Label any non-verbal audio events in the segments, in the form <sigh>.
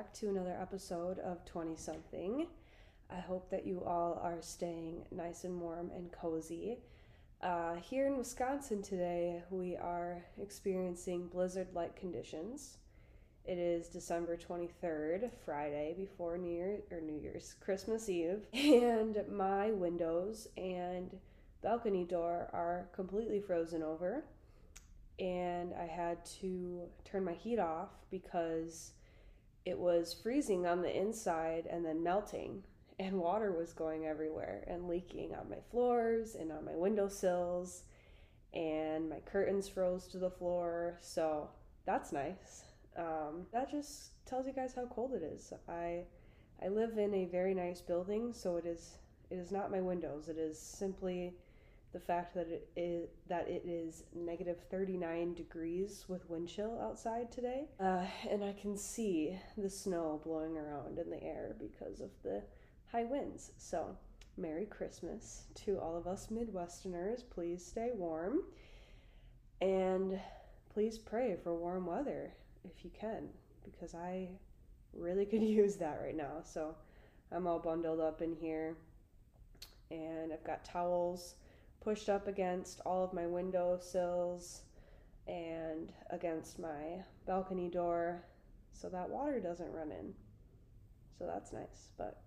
back to another episode of 20 something. I hope that you all are staying nice and warm and cozy. Uh, here in Wisconsin today, we are experiencing blizzard like conditions. It is December 23rd, Friday, before New Year or New Year's, Christmas Eve, <laughs> and my windows and balcony door are completely frozen over and I had to turn my heat off because it was freezing on the inside and then melting and water was going everywhere and leaking on my floors and on my windowsills and my curtains froze to the floor. So that's nice. Um, that just tells you guys how cold it is. I i live in a very nice building so it is it is not my windows. It is simply the fact that it is that it is negative 39 degrees with wind chill outside today. Uh, and i can see the snow blowing around in the air because of the high winds. So merry christmas to all of us midwesterners. Please stay warm. And please pray for warm weather if you can because i really <laughs> could use that right now. So i'm all bundled up in here and i've got towels pushed up against all of my window sills and against my balcony door so that water doesn't run in. So that's nice. But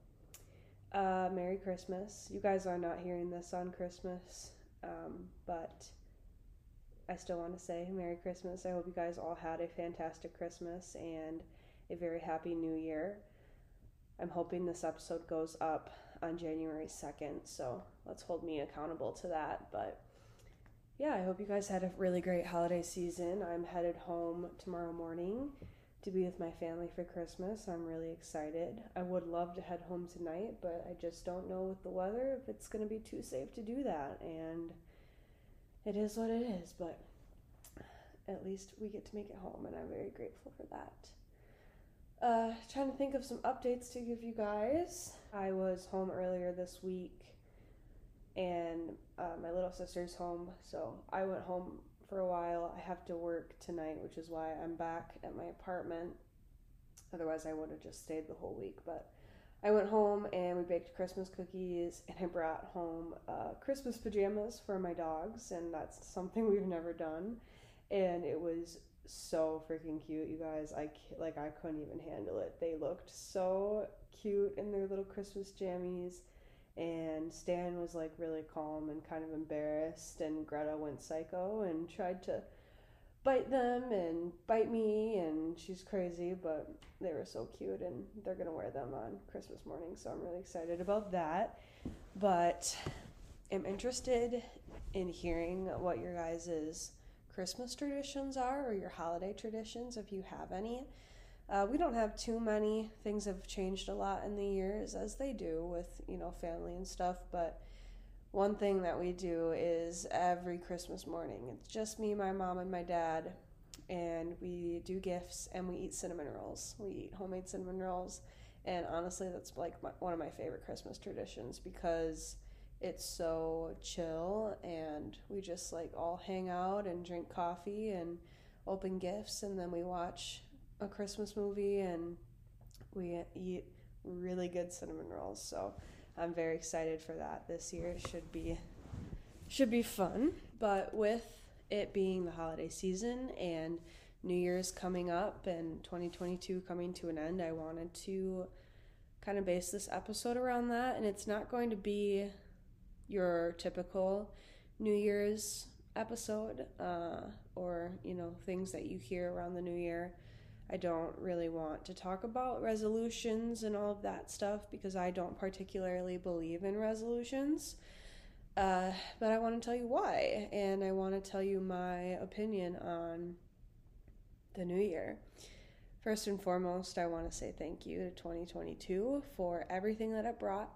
uh, Merry Christmas. You guys are not hearing this on Christmas, um, but I still want to say Merry Christmas. I hope you guys all had a fantastic Christmas and a very happy new year. I'm hoping this episode goes up on January 2nd. So let's hold me accountable to that. But yeah, I hope you guys had a really great holiday season. I'm headed home tomorrow morning to be with my family for Christmas. I'm really excited. I would love to head home tonight, but I just don't know with the weather if it's going to be too safe to do that. And it is what it is, but at least we get to make it home, and I'm very grateful for that. Uh, trying to think of some updates to give you guys. I was home earlier this week, and uh, my little sister's home, so I went home for a while. I have to work tonight, which is why I'm back at my apartment. Otherwise, I would have just stayed the whole week. But I went home and we baked Christmas cookies, and I brought home uh, Christmas pajamas for my dogs, and that's something <laughs> we've never done. And it was so freaking cute, you guys. I like I couldn't even handle it. They looked so cute in their little Christmas jammies, and Stan was like really calm and kind of embarrassed, and Greta went psycho and tried to bite them and bite me, and she's crazy, but they were so cute, and they're gonna wear them on Christmas morning, so I'm really excited about that. But I'm interested in hearing what your guys's Christmas traditions are or your holiday traditions, if you have any. Uh, we don't have too many. Things have changed a lot in the years, as they do with, you know, family and stuff. But one thing that we do is every Christmas morning, it's just me, my mom, and my dad. And we do gifts and we eat cinnamon rolls. We eat homemade cinnamon rolls. And honestly, that's like my, one of my favorite Christmas traditions because it's so chill and we just like all hang out and drink coffee and open gifts and then we watch a Christmas movie and we eat really good cinnamon rolls. So I'm very excited for that this year. It should be should be fun. But with it being the holiday season and New Year's coming up and 2022 coming to an end, I wanted to kind of base this episode around that and it's not going to be your typical New Year's episode uh, or, you know, things that you hear around the new year. I don't really want to talk about resolutions and all of that stuff because I don't particularly believe in resolutions. Uh, but I want to tell you why, and I want to tell you my opinion on the new year. First and foremost, I want to say thank you to 2022 for everything that it brought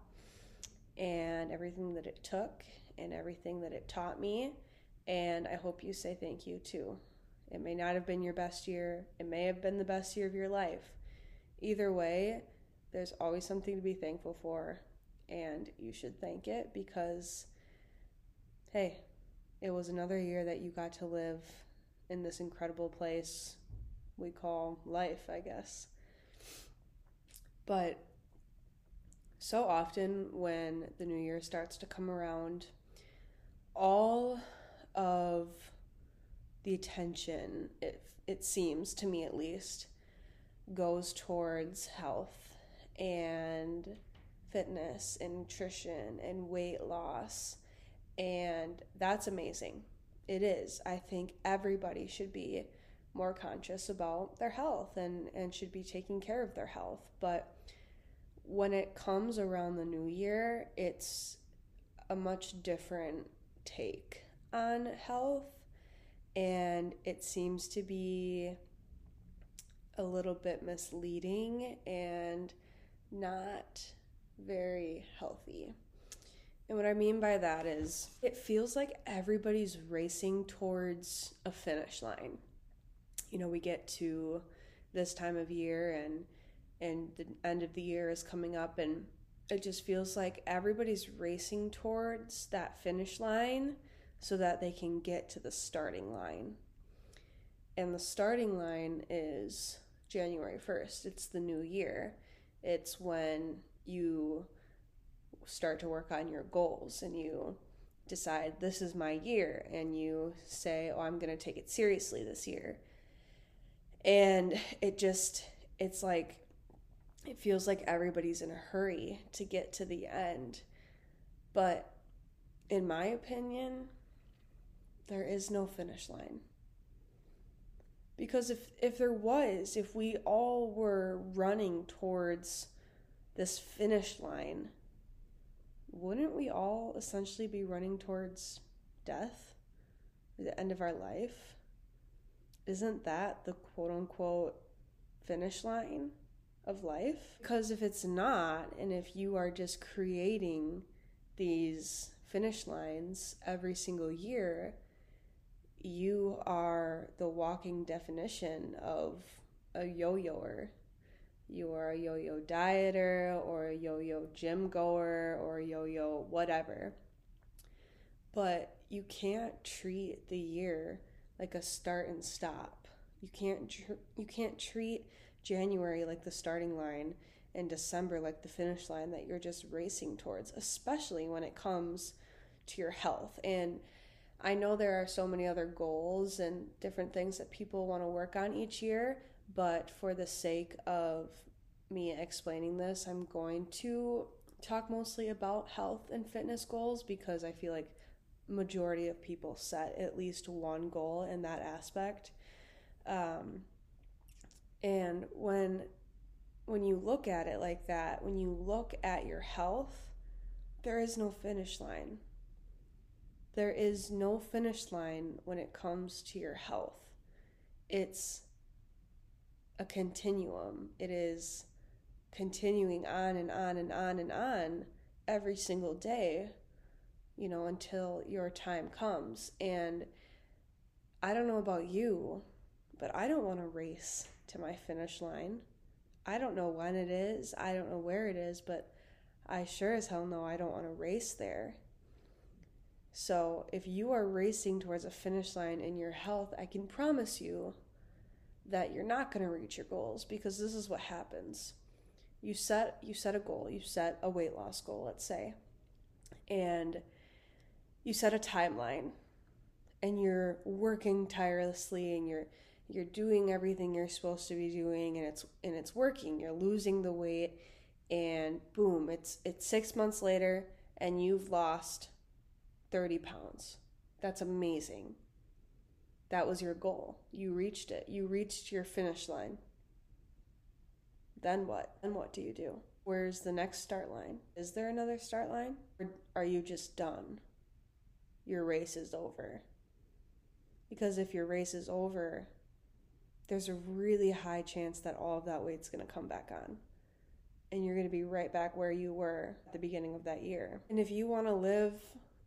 and everything that it took and everything that it taught me. And I hope you say thank you too. It may not have been your best year, it may have been the best year of your life. Either way, there's always something to be thankful for, and you should thank it because, hey, it was another year that you got to live in this incredible place we call life, I guess. But so often when the new year starts to come around, all of the attention, it, it seems to me at least, goes towards health and fitness and nutrition and weight loss. And that's amazing. It is. I think everybody should be more conscious about their health and, and should be taking care of their health. But when it comes around the new year, it's a much different take on health. And it seems to be a little bit misleading and not very healthy. And what I mean by that is it feels like everybody's racing towards a finish line. You know, we get to this time of year and and the end of the year is coming up and it just feels like everybody's racing towards that finish line so that they can get to the starting line. And the starting line is January 1st. It's the new year. It's when you start to work on your goals and you decide this is my year and you say, "Oh, I'm going to take it seriously this year." And it just it's like it feels like everybody's in a hurry to get to the end. But in my opinion, there is no finish line. Because if if there was, if we all were running towards this finish line, wouldn't we all essentially be running towards death? The end of our life? Isn't that the quote unquote finish line of life? Because if it's not, and if you are just creating these finish lines every single year, you are the walking definition of a yo yoer. You are a yo yo dieter or a yo yo gym goer or a yo yo whatever. But you can't treat the year like a start and stop. You can't tr- you can't treat January like the starting line and December like the finish line that you're just racing towards, especially when it comes to your health. And I know there are so many other goals and different things that people want to work on each year, but for the sake of me explaining this, I'm going to talk mostly about health and fitness goals because I feel like majority of people set at least one goal in that aspect. Um, and when when you look at it like that, when you look at your health, there is no finish line. There is no finish line when it comes to your health. It's a continuum. It is continuing on and on and on and on every single day, you know, until your time comes. And I don't know about you, but I don't want to race to my finish line. I don't know when it is, I don't know where it is, but I sure as hell know I don't want to race there. So, if you are racing towards a finish line in your health, I can promise you that you're not going to reach your goals because this is what happens. You set you set a goal, you set a weight loss goal, let's say. And you set a timeline and you're working tirelessly and you're you're doing everything you're supposed to be doing and it's and it's working. You're losing the weight and boom, it's it's 6 months later and you've lost 30 pounds. That's amazing. That was your goal. You reached it. You reached your finish line. Then what? Then what do you do? Where's the next start line? Is there another start line? Or are you just done? Your race is over. Because if your race is over, there's a really high chance that all of that weight's going to come back on. And you're going to be right back where you were at the beginning of that year. And if you want to live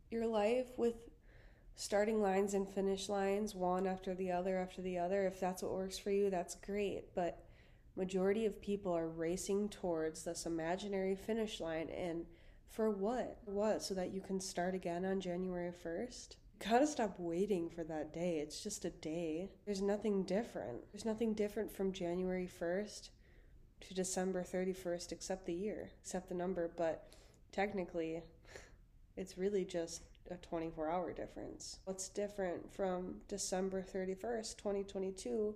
your life with starting lines and finish lines, one after the other after the other. If that's what works for you, that's great. But majority of people are racing towards this imaginary finish line and for what? What? So that you can start again on January 1st? Gotta stop waiting for that day. It's just a day. There's nothing different. There's nothing different from January 1st to December 31st except the year, except the number. But technically, <laughs> it's really just a 24 hour difference. What's different from December 31st, 2022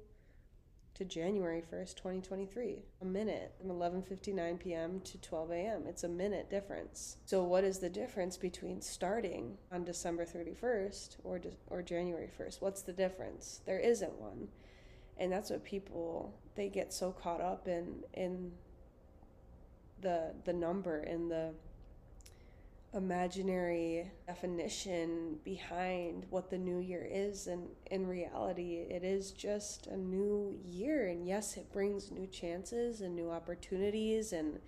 to January 1st, 2023. A minute from 11:59 p.m. to 12 a.m. It's a minute difference. So what is the difference between starting on December 31st or de- or January 1st? What's the difference? There isn't one. And that's what people they get so caught up in in the the number and the imaginary definition behind what the new year is and in reality it is just a new year. And yes it brings new chances and new opportunities and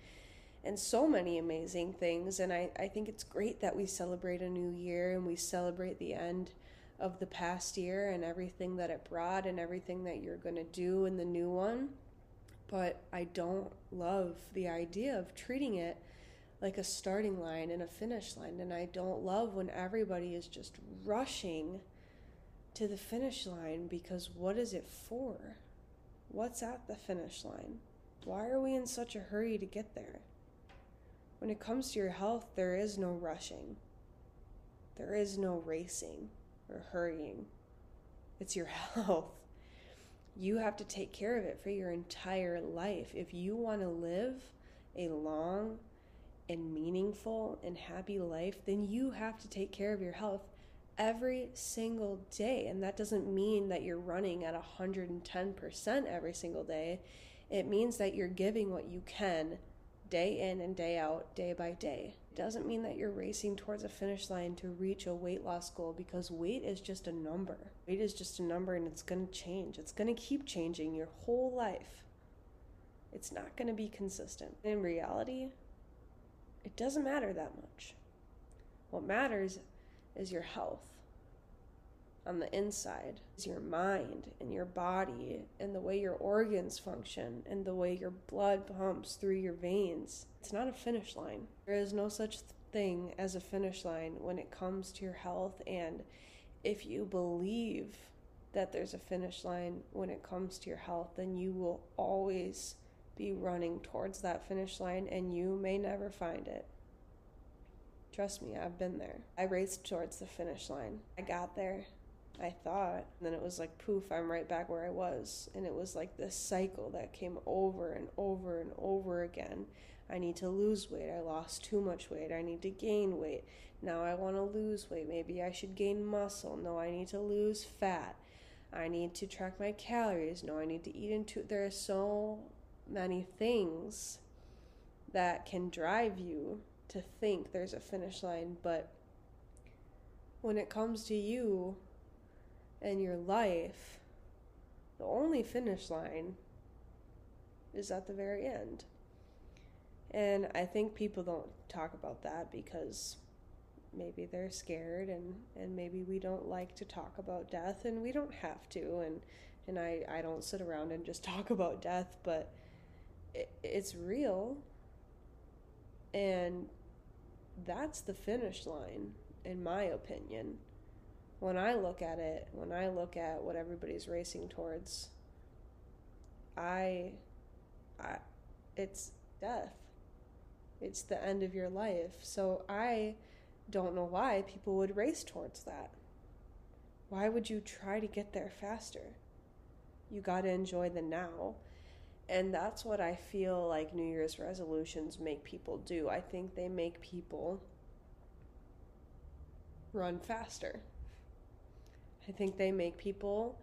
and so many amazing things. And I, I think it's great that we celebrate a new year and we celebrate the end of the past year and everything that it brought and everything that you're going to do in the new one. But I don't love the idea of treating it like a starting line and a finish line. And I don't love when everybody is just rushing to the finish line because what is it for? What's at the finish line? Why are we in such a hurry to get there? When it comes to your health, there is no rushing, there is no racing or hurrying. It's your <laughs> health. You have to take care of it for your entire life. If you want to live a long, and meaningful and happy life, then you have to take care of your health every single day. And that doesn't mean that you're running at 110% every single day. It means that you're giving what you can day in and day out, day by day. It doesn't mean that you're racing towards a finish line to reach a weight loss goal because weight is just a number. Weight is just a number and it's going to change. It's going to keep changing your whole life. It's not going to be consistent. In reality, it doesn't matter that much. What matters is your health on the inside, is your mind and your body and the way your organs function and the way your blood pumps through your veins. It's not a finish line. There is no such thing as a finish line when it comes to your health. And if you believe that there's a finish line when it comes to your health, then you will always be running towards that finish line and you may never find it. Trust me, I've been there. I raced towards the finish line. I got there, I thought, and then it was like poof, I'm right back where I was. And it was like this cycle that came over and over and over again. I need to lose weight. I lost too much weight. I need to gain weight. Now I want to lose weight. Maybe I should gain muscle. No, I need to lose fat. I need to track my calories. No, I need to eat into. There are so many things that can drive you to think there's a finish line, but when it comes to you and your life, the only finish line is at the very end. And I think people don't talk about that because maybe they're scared and, and maybe we don't like to talk about death and we don't have to and and I, I don't sit around and just <laughs> talk about death, but it's real. And that's the finish line in my opinion. When i look at it when i look at what everybody's racing towards i i it's death. It's the end of your life. So i don't know why people would race towards that. Why would you try to get there faster? You got to enjoy the now and that's what I feel like New Year's resolutions make people do. I think they make people run faster. I think they make people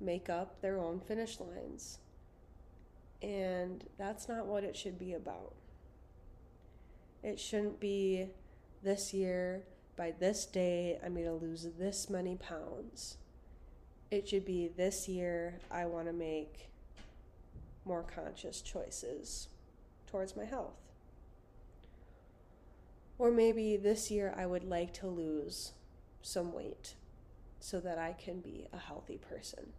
make up their own finish lines. And that's not what it should be about. It shouldn't be this year, by this day, I'm going to lose this many pounds. It should be this year, I want to make more conscious choices towards my health. Or maybe this year I would like to lose some weight so that I can be a healthy person.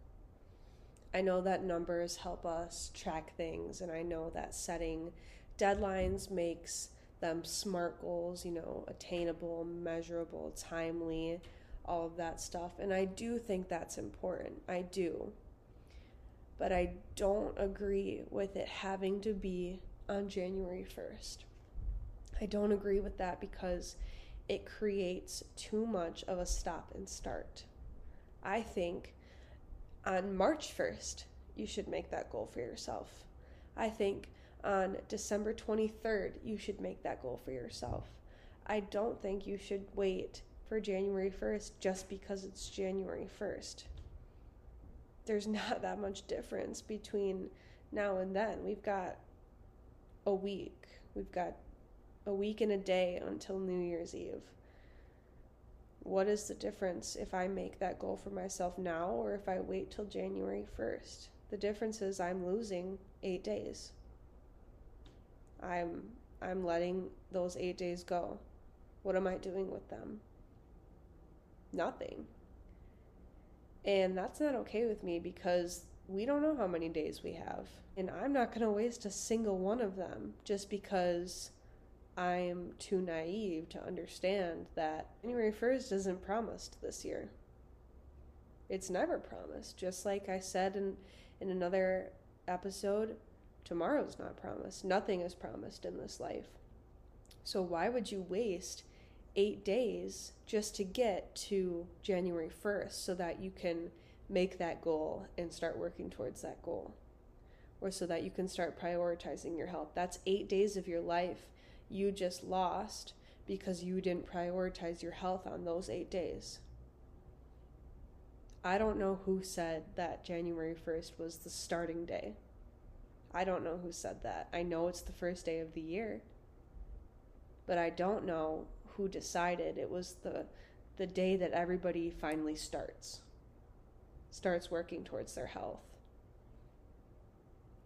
I know that numbers help us track things, and I know that setting deadlines makes them smart goals, you know, attainable, measurable, timely, all of that stuff. And I do think that's important. I do. But I don't agree with it having to be on January 1st. I don't agree with that because it creates too much of a stop and start. I think on March 1st, you should make that goal for yourself. I think on December 23rd, you should make that goal for yourself. I don't think you should wait for January 1st just because it's January 1st. There's <laughs> not that much difference between now and then. We've got a week. We've got a week and a day until New Year's Eve. What is the difference if I make that goal for myself now or if I wait till January 1st? The difference is I'm losing 8 days. I'm I'm letting those 8 days go. What am I doing with them? Nothing. And that's not okay with me because we don't know how many days we have. And I'm not going to waste a single one of them just because I'm too naive to understand that January 1st isn't promised this year. It's never promised. Just like I said in, in another episode, tomorrow's not promised. Nothing is promised in this life. So why would you waste eight days just to get to January 1st so that you can make that goal and start working towards that goal? Or so that you can start prioritizing your health. That's eight days of your life you just lost because you didn't prioritize your health on those eight days. I don't know who said that January 1st was the starting day. I don't know who said that. I know it's the first day of the year. But I don't know who decided. It was the the day that everybody finally starts starts working towards their health.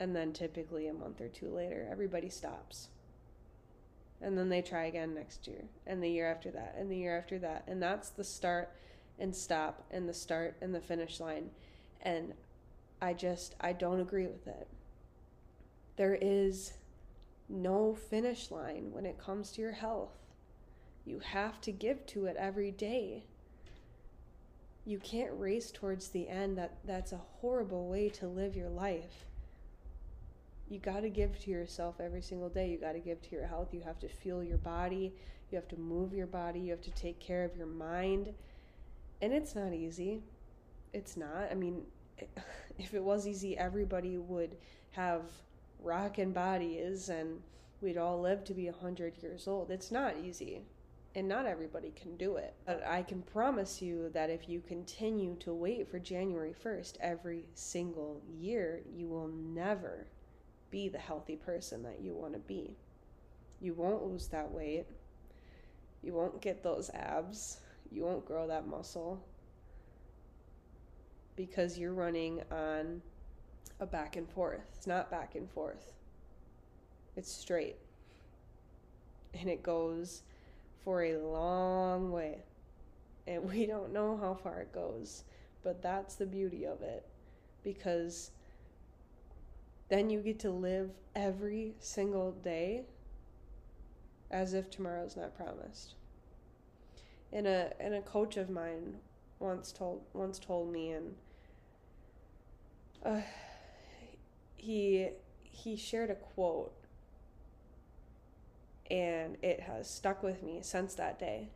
And then typically a month or two later everybody stops. And then they try again next year and the year after that and the year after that. And that's the start and stop and the start and the finish line. And i just i don't agree with it. There is no finish line when it comes to your health you have to give to it every day you can't race towards the end that that's a horrible way to live your life you got to give to yourself every single day. You got to give to your health. You have to feel your body. You have to move your body. You have to take care of your mind. And it's not easy. It's not. I mean, <laughs> if it was easy, everybody would have rockin' bodies and we'd all live to be 100 years old. It's not easy. And not everybody can do it. But I can promise you that if you continue to wait for January 1st every single year, you will never be the healthy person that you want to be. You won't lose that weight. You won't get those abs. You won't grow that muscle because you're running on a back and forth. It's not back and forth, it's straight. And it goes for a long way. And we don't know how far it goes, but that's the beauty of it because then you get to live every single day as if tomorrow's not promised. And a and a coach of mine once told once told me and uh, he he shared a quote and it has stuck with me since that day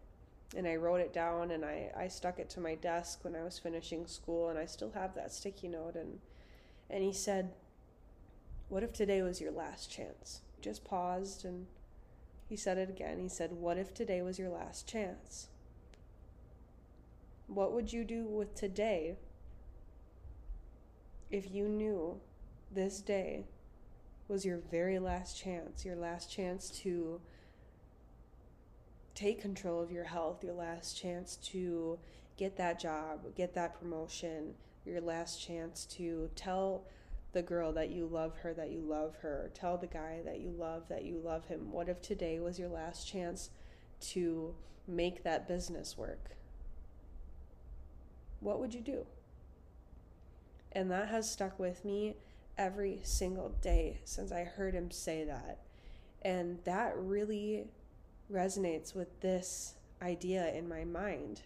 and I wrote it down and I, I stuck it to my desk when I was finishing school and I still have that sticky note and and he said what if today was your last chance? Just paused and he said it again. He said, What if today was your last chance? What would you do with today if you knew this day was your very last chance, your last chance to take control of your health, your last chance to get that job, get that promotion, your last chance to tell the girl that you love her, that you love her. Tell the guy that you love that you love him. What if today was your last chance to make that business work? What would you do? And that has stuck with me every single day since I heard him say that. And that really resonates with this idea in my mind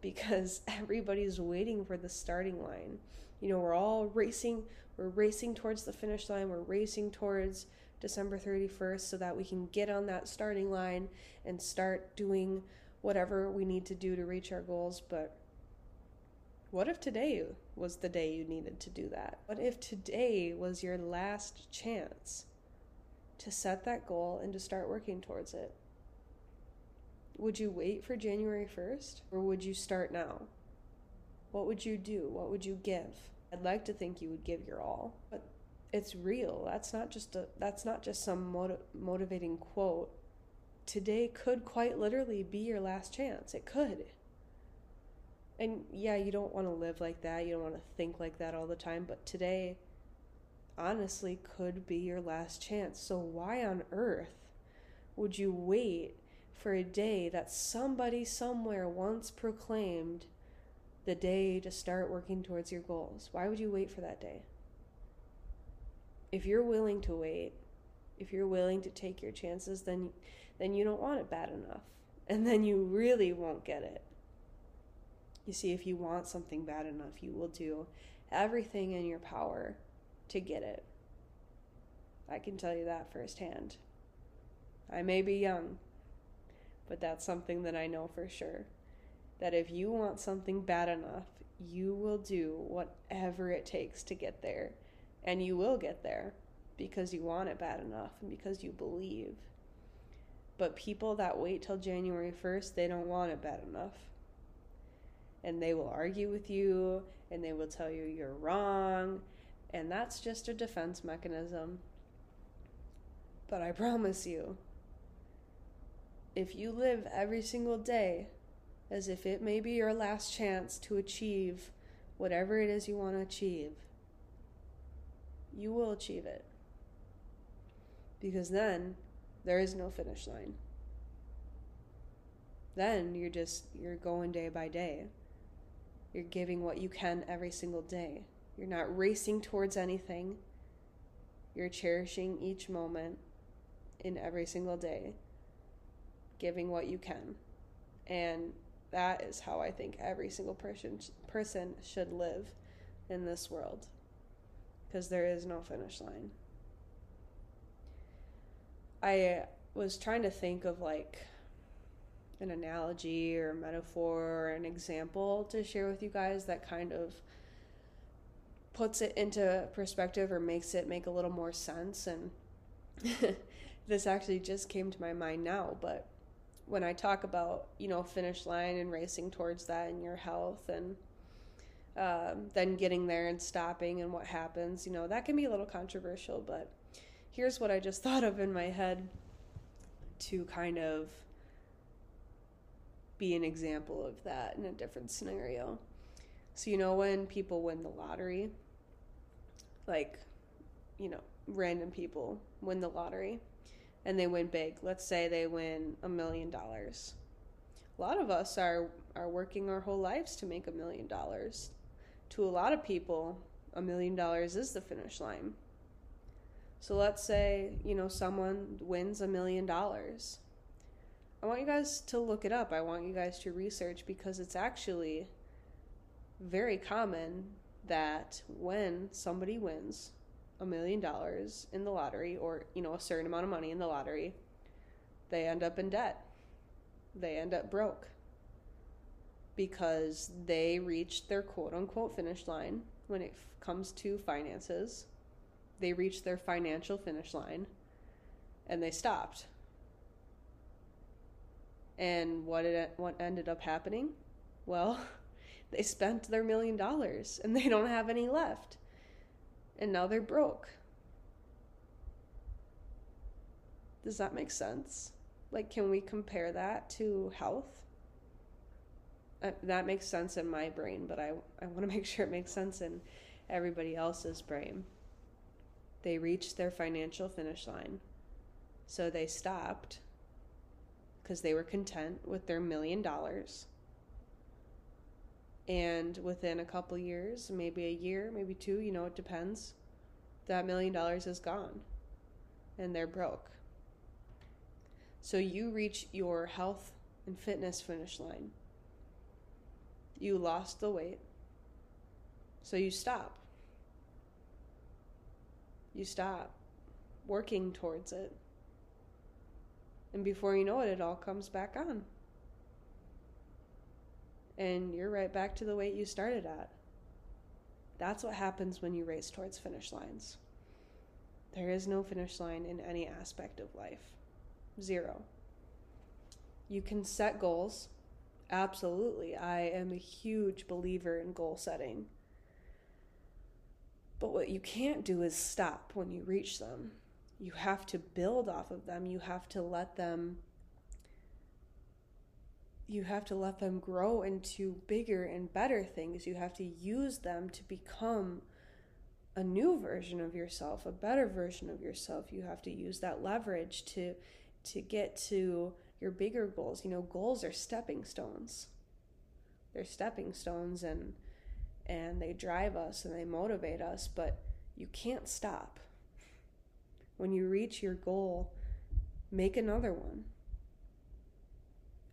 because <laughs> everybody's waiting for the starting line. You know, we're all racing, we're racing towards the finish line, we're racing towards December 31st so that we can get on that starting line and start doing whatever we need to do to reach our goals. But what if today was the day you needed to do that? What if today was your last chance to set that goal and to start working towards it? Would you wait for January 1st or would you start now? What would you do? What would you give? I'd like to think you would give your all, but it's real. That's not just a that's not just some motiv- motivating quote. Today could quite literally be your last chance. It could. And yeah, you don't want to live like that. You don't want to think like that all the time, but today honestly could be your last chance. So why on earth would you wait for a day that somebody somewhere once proclaimed the day to start working towards your goals? Why would you wait for that day? If you're willing to wait, if you're willing to take your chances, then then you don't want it bad enough. And then you really won't get it. You see, if you want something bad enough, you will do everything in your power to get it. I can tell you that firsthand. I may be young, but that's something that I know for sure. That if you want something bad enough, you will do whatever it takes to get there. And you will get there because you want it bad enough and because you believe. But people that wait till January 1st, they don't want it bad enough. And they will argue with you and they will tell you you're wrong. And that's just a defense mechanism. But I promise you, if you live every single day as if it may be your last chance to achieve whatever it is you want to achieve, you will achieve it. Because then there is no finish line. Then you're just, you're going day by day. You're giving what you can every single day. You're not racing towards anything. You're cherishing each moment in every single day giving what you can. And that is how I think every single person person should live in this world because there is no finish line. I uh, was trying to think of like an analogy or metaphor or an example to share with you guys that kind of puts it into perspective or makes it make a little more sense and <laughs> this actually just came to my mind now but when I talk about you know finish line and racing towards that and your health and um, then getting there and stopping and what happens, you know that can be a little controversial. But here's what I just <laughs> thought of in my head to kind of be an example of that in a different scenario. So you know when people win the lottery, like you know random people win the lottery and they win big. Let's say they win a million dollars. A lot of us are are working our whole lives to make a million dollars. To a lot of people, a million dollars is the finish line. So let's say, you know, someone wins a million dollars. I want you guys to look it up. I want you guys to research because it's actually very common that when somebody wins a million dollars in the lottery or, you know, a certain amount of money in the lottery, they end up in debt. They end up broke because they reached their quote unquote finish line when it f- comes to finances. They reached their financial finish line and they stopped. And what it what ended up happening? Well, <laughs> they spent their million dollars and they don't have any left and now they're broke. Does that make sense? Like, can we compare that to health? Uh, that makes sense in my brain, but I, I want to <laughs> make sure it makes sense in everybody else's brain. They reached their financial finish line, so they stopped because they were content with their million dollars and within a couple years, maybe a year, maybe two, you know, it depends, that million dollars is gone and they're broke. So you reach your health and fitness finish line. You lost the weight. So you stop. You stop working towards it. And before you know it, it all comes back on. And you're right back to the weight you started at. That's what happens when you race towards finish lines. There is no finish line in any aspect of life. Zero. You can set goals. Absolutely. I am a huge believer in goal setting. But what you can't do is stop when you reach them. You have to build off of them. You have to let them you have to let them grow into bigger and better things. You have to use them to become a new version of yourself, a better version of yourself. You have to use that leverage to to get to your bigger goals. You know, goals are stepping stones. They're stepping stones and and they drive us and they motivate us, but you can't stop. When you reach your goal, make another one.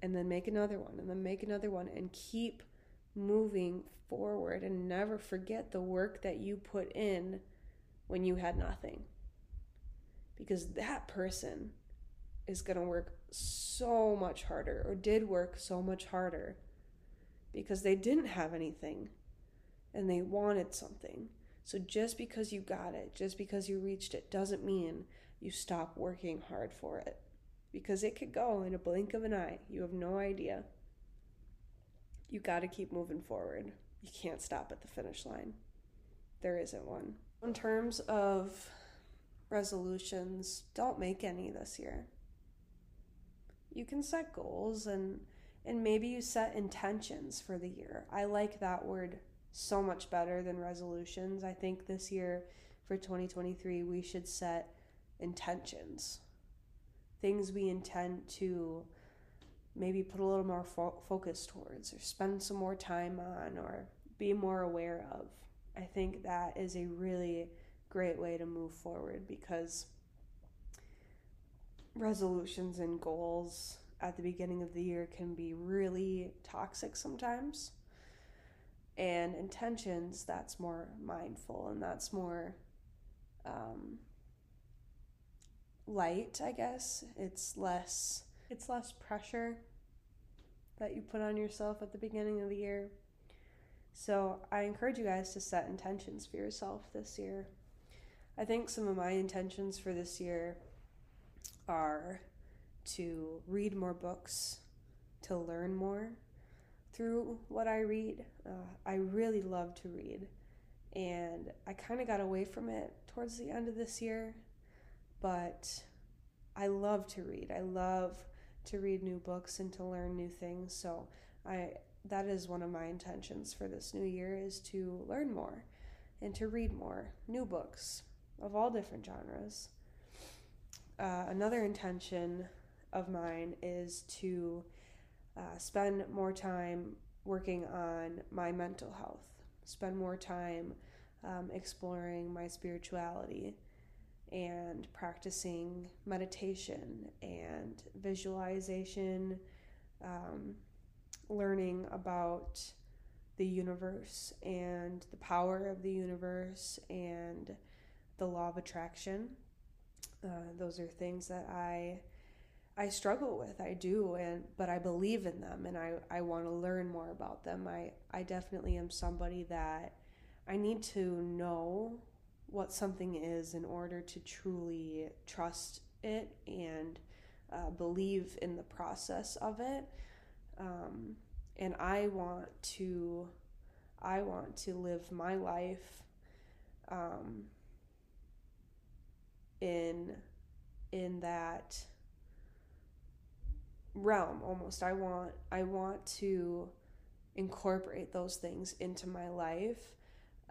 And then make another one, and then make another one, and keep moving forward and never forget the work that you put in when you had nothing. Because that person is going to work so much harder or did work so much harder because they didn't have anything and they wanted something. So just because you got it, just because you reached it, doesn't mean you stop working hard for it. Because it could go in a blink of an eye. You have no idea. You got to keep moving forward. You can't stop at the finish line. There isn't one. In terms of resolutions, don't make any this year you can set goals and and maybe you set intentions for the year. I like that word so much better than resolutions. I think this year for 2023 we should set intentions. Things we intend to maybe put a little more fo- focus towards or spend some more time on or be more aware of. I think that is a really great way to move forward because resolutions and goals at the beginning of the year can be really toxic sometimes. And intentions, that's more mindful and that's more um, light, I guess. It's less it's less pressure that you put on yourself at the beginning of the year. So I encourage you guys to set intentions for yourself this year. I think some of my intentions for this year are to read more books, to learn more through what I read. Uh, I really love to read, and I kind of got away from it towards the end of this year, but I love to read. I love to read new books and to learn new things. So I that is one of my intentions for this new year is to learn more and to read more new books of all different genres uh, another intention of mine is to uh, spend more time working on my mental health, spend more time um, exploring my spirituality and practicing meditation and visualization, um, learning about the universe and the power of the universe and the law of attraction. Uh, those are things that I I struggle with. I do, and but I believe in them, and I I want to learn more about them. I I definitely am somebody that I need to know what something is in order to truly trust it and uh, believe in the process of it. Um, and I want to I want to live my life um, in in that realm almost. I want i want to incorporate those things into my life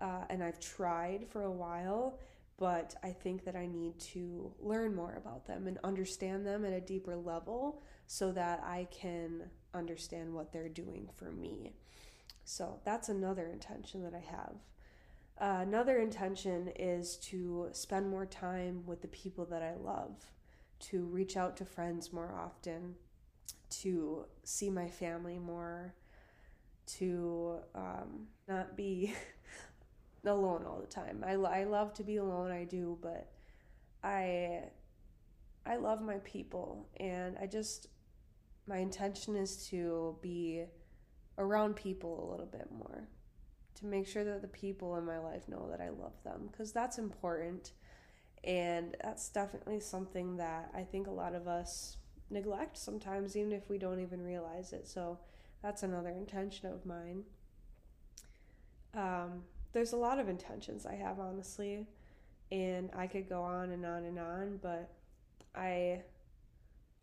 uh, and i've tried for a while but i think that i need to learn more about them and understand them at a deeper level so that i can understand what they're doing for me. So that's another intention that i have. Uh, another intention is to spend more time with the people that I love, to reach out to friends more often, to see my family more, to um, not be <laughs> alone all the time. I, I love to be alone, I do, but I I love my people and I just my intention is to be around people a little bit more to make sure that the people in my life know that I love them because that's important and that's definitely something that I think a lot of us neglect sometimes even if we don't even realize it. So that's another intention of mine. Um, there's a lot of intentions I have honestly and I could go on and on and on but I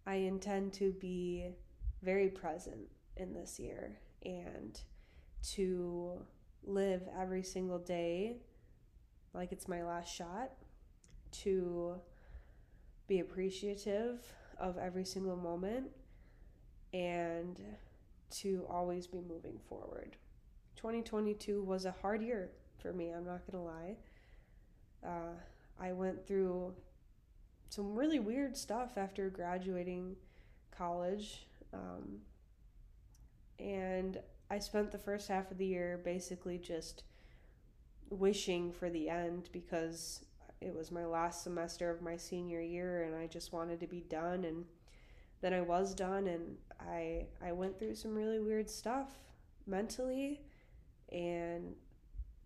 I intend to be very present in this year and to live every single day like it's my last shot, to be appreciative of every single moment, and to always be moving forward. 2022 was a hard year for me, I'm not gonna lie. Uh, I went through some really weird stuff after graduating college. Um, and I spent the first half of the year basically just wishing for the end because it was my last semester of my senior year and I just wanted to be done and then I was done and I I went through some really weird stuff mentally and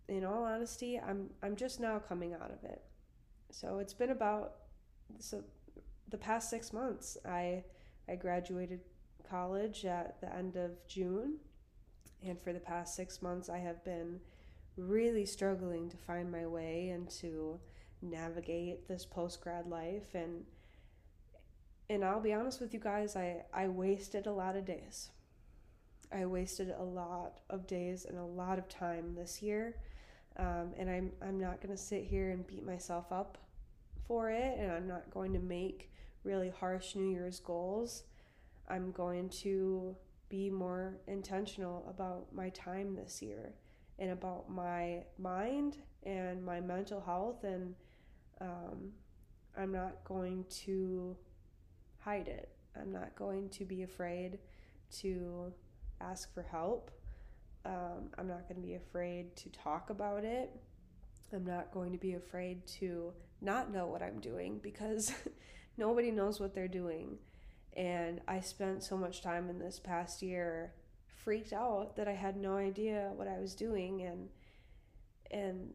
in all honesty I'm I'm just now coming out of it. So it's been about so the past 6 months I I graduated college at the end of June and for the past six months, I have been really struggling to find my way and to navigate this post grad life. And and I'll be honest with you guys, I, I wasted a lot of days. I wasted a lot of days and a lot of time this year. Um, and I'm, I'm not to sit here and beat myself up for it. And I'm not going to make really harsh New Year's goals. I'm going to be more intentional about my time this year and about my mind and my mental health and um, i'm not going to hide it. I'm not going to be afraid to ask for help. Um, i'm not going to be afraid to talk about it. I'm not going to be afraid to not know what i'm doing because <laughs> nobody knows what they're doing. And I spent so much time in this past year freaked out that I had no idea what I was doing and and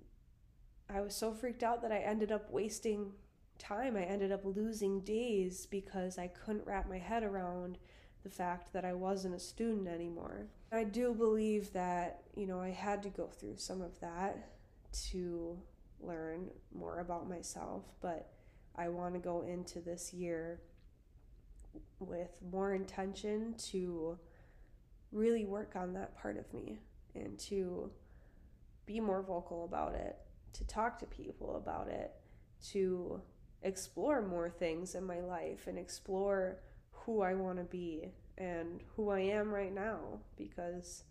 I was so freaked out that I ended up wasting time. I ended up losing days because I couldn't wrap my head around the fact that I wasn't a student anymore. I do believe that, you know, I had to go through some of that to learn more about myself, but I want to go into this year with more intention to really work on that part of me and to be more vocal about it, to talk to people about it, to explore more things in my life and explore who I want to be and who I am right now because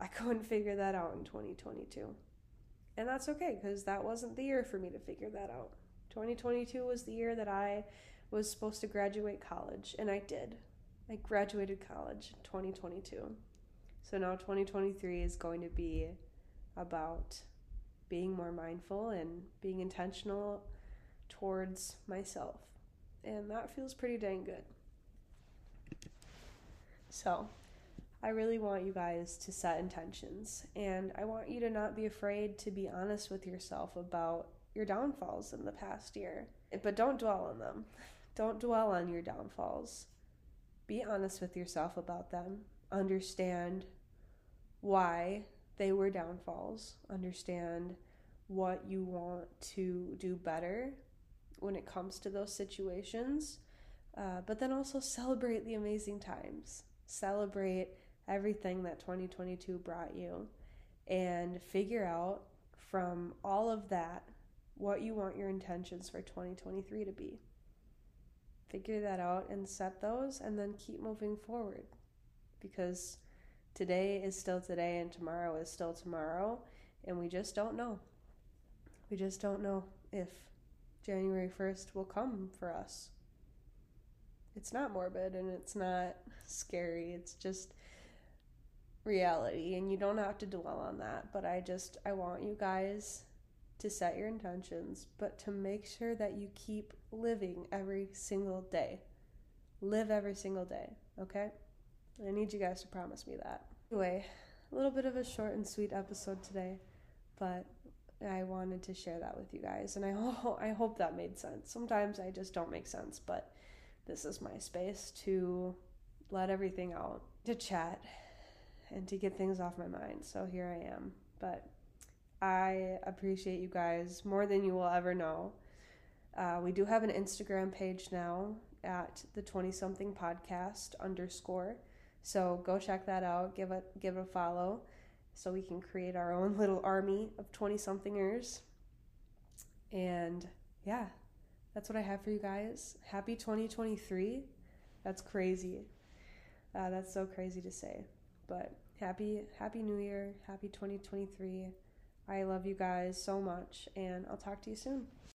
I <laughs> couldn't figure that out in 2022. And that's okay because that wasn't the year for me to figure that out. 2022 was the year that I was supposed to graduate college, and I did. I graduated college 2022. So now 2023 is going to be about being more mindful and being intentional towards myself. And that feels pretty dang good. So, I really want you guys to set intentions. And I want you to not be afraid to be honest with yourself about your downfalls in the past year. But don't dwell on them. <laughs> Don't dwell on your downfalls. Be honest with yourself about them. Understand why they were downfalls. Understand what you want to do better when it comes to those situations. Uh, but then also celebrate the amazing times. Celebrate everything that 2022 brought you and figure out from all of that what you want your intentions for 2023 to be figure that out and set those and then keep moving forward because today is still today and tomorrow is still tomorrow and we just don't know. We just don't know if January 1st will come for us. it's not morbid and it's not scary. It's just reality and you don't have to dwell on that. But I just I want you guys to set your intentions, but to make sure that you keep living every single day. Live every single day, okay? I need you guys to promise me that. Anyway, a little bit of a short and sweet episode today, but I wanted to share that with you guys, and I <laughs> ho- I hope that made sense. Sometimes I just don't make sense, but this is my space to let everything out, to chat, and to get things off my mind. So here I am. But I appreciate you guys more than you will ever know. Uh, we do have an Instagram page now at the 20 something podcast underscore. So go check that out. Give it give it a follow so we can create our own <laughs> little army of 20 somethingers. And yeah, that's what I have for you guys. Happy 2023. That's crazy. Uh, that's so crazy to say. But happy happy new year. Happy 2023. I love you guys so much and I'll talk to you soon.